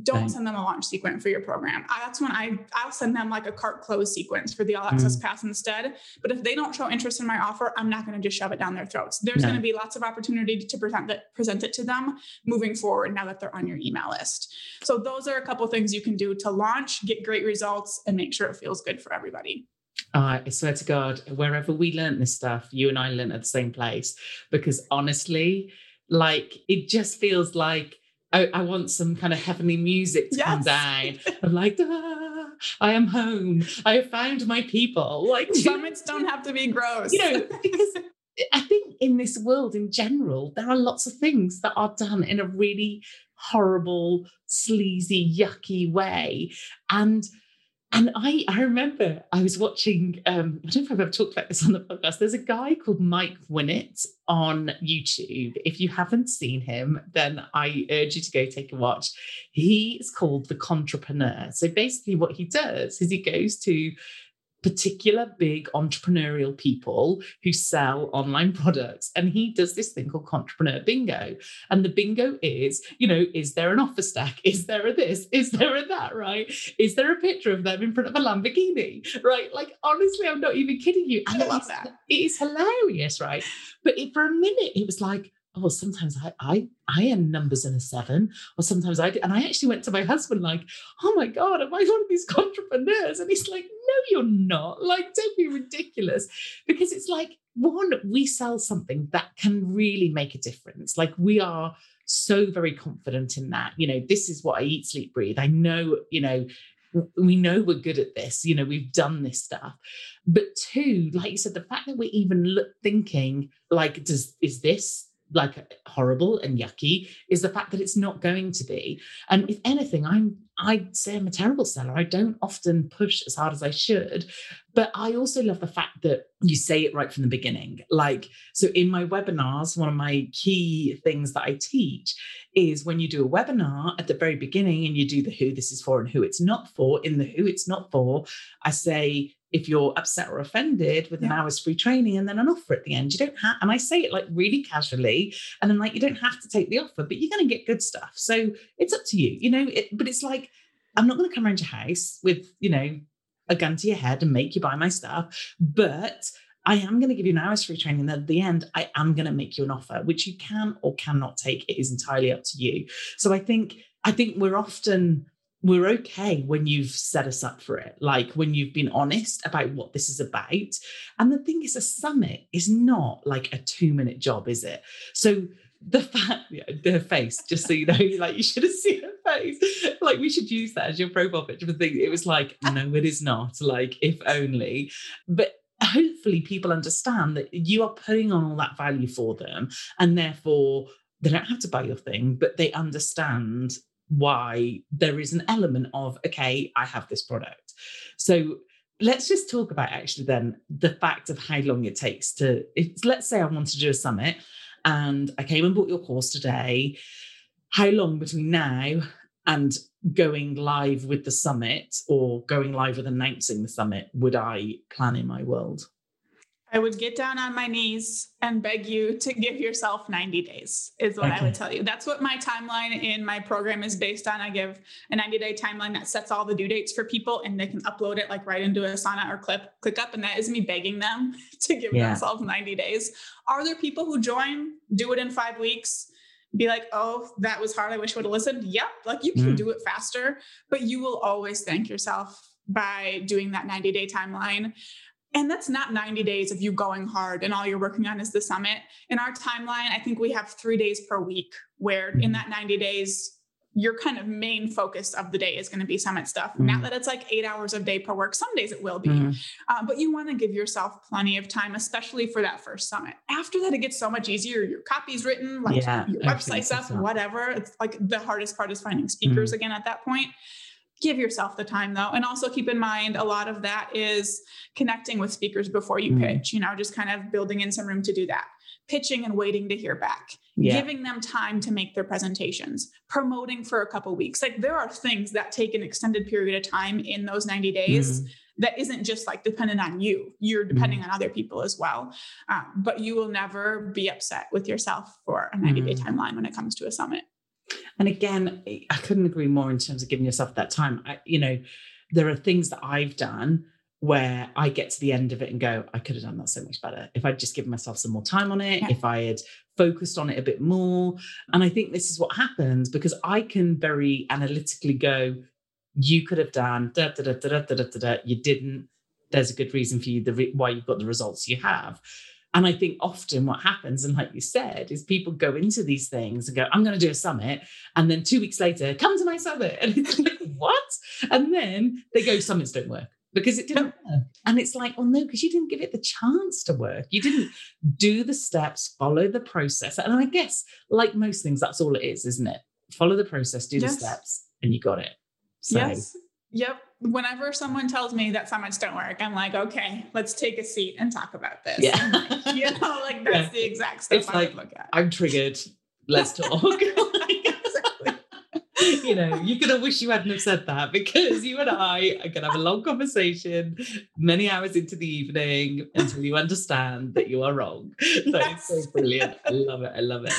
don't send them a launch sequence for your program. I, that's when I I'll send them like a cart close sequence for the all access Mm. pass instead. But if they don't show interest in my offer, I'm not going to just shove it down their throats. There's No. going to be lots of opportunity to present that present it to them moving forward now that they're on your email list. So those are a couple things you can do to launch, get great results, and make sure it feels good for everybody. I swear to God, wherever we learnt this stuff, you and I learnt at the same place. Because honestly, like it just feels like I, I want some kind of heavenly music to come down. I'm like, "Ah," I am home. I have found my people. Like summits don't have to be gross. You know, because I think in this world in general, there are lots of things that are done in a really horrible, sleazy, yucky way. And and I, I remember I was watching, um, I don't know if I've ever talked about this on the podcast. There's a guy called Mike Winnet on YouTube. If you haven't seen him, then I urge you to go take a watch. He is called the Contrepreneur. So basically, what he does is he goes to particular big entrepreneurial people who sell online products. And he does this thing called Contrepreneur Bingo. And the bingo is, you know, is there an offer stack? Is there a this? Is there a that? Right? Is there a picture of them in front of a Lamborghini? Right? Like, honestly, I'm not even kidding you. I love that. It is hilarious, right? But it, for a minute, it was like, oh, sometimes I, I, I am numbers in a seven, or sometimes I, do. and I actually went to my husband like, oh my God, am I one of these entrepreneurs? And he's like, no, you're not. Like, don't be ridiculous. Because it's like, one, we sell something that can really make a difference. Like we are so very confident in that. You know, this is what I eat, sleep, breathe. I know, you know, we know we're good at this you know we've done this stuff but two like you said the fact that we're even look, thinking like does is this like horrible and yucky is the fact that it's not going to be. And if anything, I'm I'd say I'm a terrible seller. I don't often push as hard as I should. But I also love the fact that you say it right from the beginning. Like, so in my webinars, one of my key things that I teach is when you do a webinar at the very beginning and you do the who this is for and who it's not for, in the who it's not for, I say, if you're upset or offended with an hour's free training and then an offer at the end. You don't have, and I say it like really casually, and then like you don't have to take the offer, but you're going to get good stuff. So it's up to you, you know. It, but it's like I'm not going to come around your house with you know a gun to your head and make you buy my stuff, but I am going to give you an hour's free training. And at the end, I am going to make you an offer, which you can or cannot take. It is entirely up to you. So I think I think we're often we're okay when you've set us up for it, like when you've been honest about what this is about. And the thing is, a summit is not like a two minute job, is it? So the fact, yeah, the face, just so you know, like you should have seen her face. Like we should use that as your profile picture for things. It was like, no, it is not. Like if only. But hopefully people understand that you are putting on all that value for them and therefore they don't have to buy your thing, but they understand why there is an element of, okay, I have this product. So let's just talk about actually then the fact of how long it takes to, let's say I want to do a summit and I came and bought your course today. How long between now and going live with the summit or going live with announcing the summit would I plan in my world? I would get down on my knees and beg you to give yourself 90 days, is what okay. I would tell you. That's what my timeline in my program is based on. I give a 90 day timeline that sets all the due dates for people and they can upload it like right into Asana or clip, ClickUp. And that is me begging them to give yeah. themselves 90 days. Are there people who join, do it in five weeks? Be like, oh, that was hard. I wish I would have listened. Yep. Like you can mm-hmm. do it faster, but you will always thank yourself by doing that 90 day timeline. And that's not 90 days of you going hard and all you're working on is the summit. In our timeline, I think we have three days per week where in mm-hmm. that 90 days, your kind of main focus of the day is going to be summit stuff. Mm-hmm. Not that it's like eight hours of day per work. Some days it will be, mm-hmm. uh, but you want to give yourself plenty of time, especially for that first summit. After that, it gets so much easier. Your copy's written, like yeah, your website's up, whatever. It's like the hardest part is finding speakers mm-hmm. again at that point give yourself the time though and also keep in mind a lot of that is connecting with speakers before you mm. pitch you know just kind of building in some room to do that pitching and waiting to hear back yeah. giving them time to make their presentations promoting for a couple weeks like there are things that take an extended period of time in those 90 days mm. that isn't just like dependent on you you're depending mm. on other people as well um, but you will never be upset with yourself for a 90 day mm. timeline when it comes to a summit and again, I couldn't agree more in terms of giving yourself that time. I, you know, there are things that I've done where I get to the end of it and go, I could have done that so much better if I'd just given myself some more time on it, yeah. if I had focused on it a bit more. And I think this is what happens because I can very analytically go, you could have done da da da da da da da. da. You didn't. There's a good reason for you the re- why you've got the results you have. And I think often what happens, and like you said, is people go into these things and go, I'm going to do a summit. And then two weeks later, come to my summit. And it's like, what? And then they go, summits don't work because it didn't work. And it's like, well, no, because you didn't give it the chance to work. You didn't do the steps, follow the process. And I guess, like most things, that's all it is, isn't it? Follow the process, do yes. the steps, and you got it. So. Yes. Yep. Whenever someone tells me that summits don't work, I'm like, okay, let's take a seat and talk about this. Yeah. Like, you know, like that's yeah. the exact stuff it's I like, look at. I'm triggered. Let's talk. you know, you're gonna wish you hadn't have said that because you and I are gonna have a long conversation many hours into the evening until you understand that you are wrong. So yes. it's so brilliant. I love it. I love it.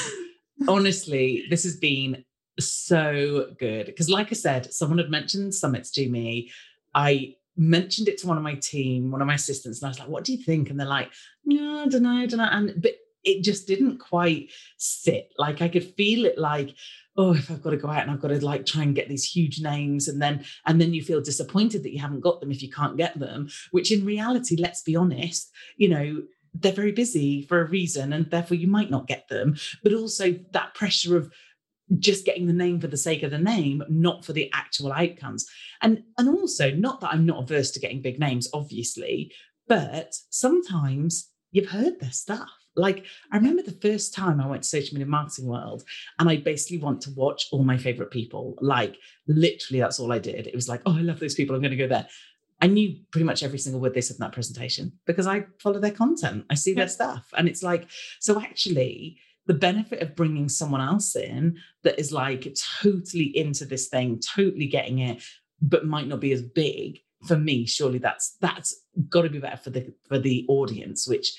Honestly, this has been so good because, like I said, someone had mentioned summits to me. I mentioned it to one of my team, one of my assistants, and I was like, "What do you think?" And they're like, "No, I don't know, I don't know." And but it just didn't quite sit. Like I could feel it like, oh, if I've got to go out and I've got to like try and get these huge names and then and then you feel disappointed that you haven't got them if you can't get them, which in reality, let's be honest, you know, they're very busy for a reason and therefore you might not get them. But also that pressure of just getting the name for the sake of the name, not for the actual outcomes. And and also not that I'm not averse to getting big names, obviously, but sometimes you've heard their stuff like, I remember the first time I went to social media marketing world and I basically want to watch all my favorite people. Like, literally, that's all I did. It was like, oh, I love those people. I'm going to go there. I knew pretty much every single word they said in that presentation because I follow their content, I see their stuff. And it's like, so actually, the benefit of bringing someone else in that is like totally into this thing, totally getting it, but might not be as big for me surely that's that's got to be better for the for the audience which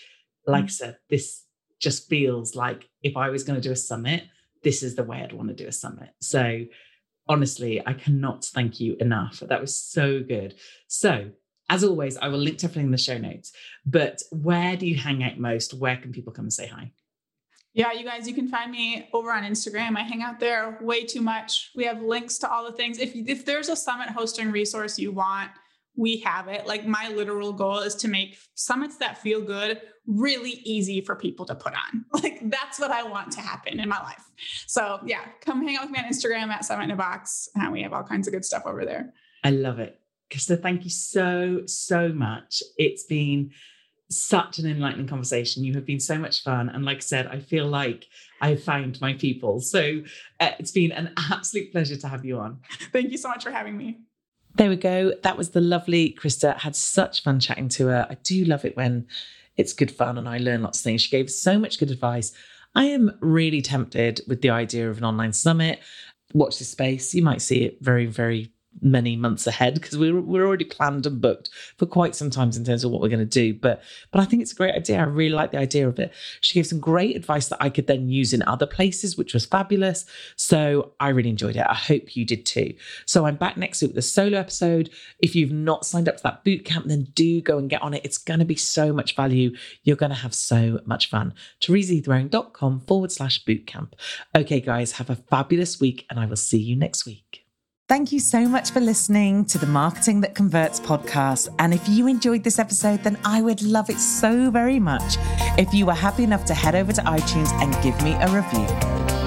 like I mm. said, this just feels like if I was going to do a summit, this is the way I'd want to do a summit. So honestly, I cannot thank you enough. That was so good. So as always, I will link to everything in the show notes. But where do you hang out most? Where can people come and say hi? Yeah, you guys, you can find me over on Instagram. I hang out there way too much. We have links to all the things. If if there's a summit hosting resource you want, we have it. Like my literal goal is to make summits that feel good really easy for people to put on. Like that's what I want to happen in my life. So yeah, come hang out with me on Instagram at Summit in a Box. And we have all kinds of good stuff over there. I love it. Krista, thank you so, so much. It's been such an enlightening conversation. You have been so much fun. And like I said, I feel like I've found my people. So uh, it's been an absolute pleasure to have you on. Thank you so much for having me. There we go. That was the lovely Krista. Had such fun chatting to her. I do love it when it's good fun and I learn lots of things. She gave so much good advice. I am really tempted with the idea of an online summit. Watch this space. You might see it very, very many months ahead because we're we're already planned and booked for quite some times in terms of what we're going to do. But but I think it's a great idea. I really like the idea of it. She gave some great advice that I could then use in other places, which was fabulous. So I really enjoyed it. I hope you did too. So I'm back next week with a solo episode. If you've not signed up to that boot camp, then do go and get on it. It's going to be so much value. You're going to have so much fun. TeresaHeathWareing.com forward slash bootcamp. Okay, guys, have a fabulous week and I will see you next week. Thank you so much for listening to the Marketing That Converts podcast. And if you enjoyed this episode, then I would love it so very much if you were happy enough to head over to iTunes and give me a review.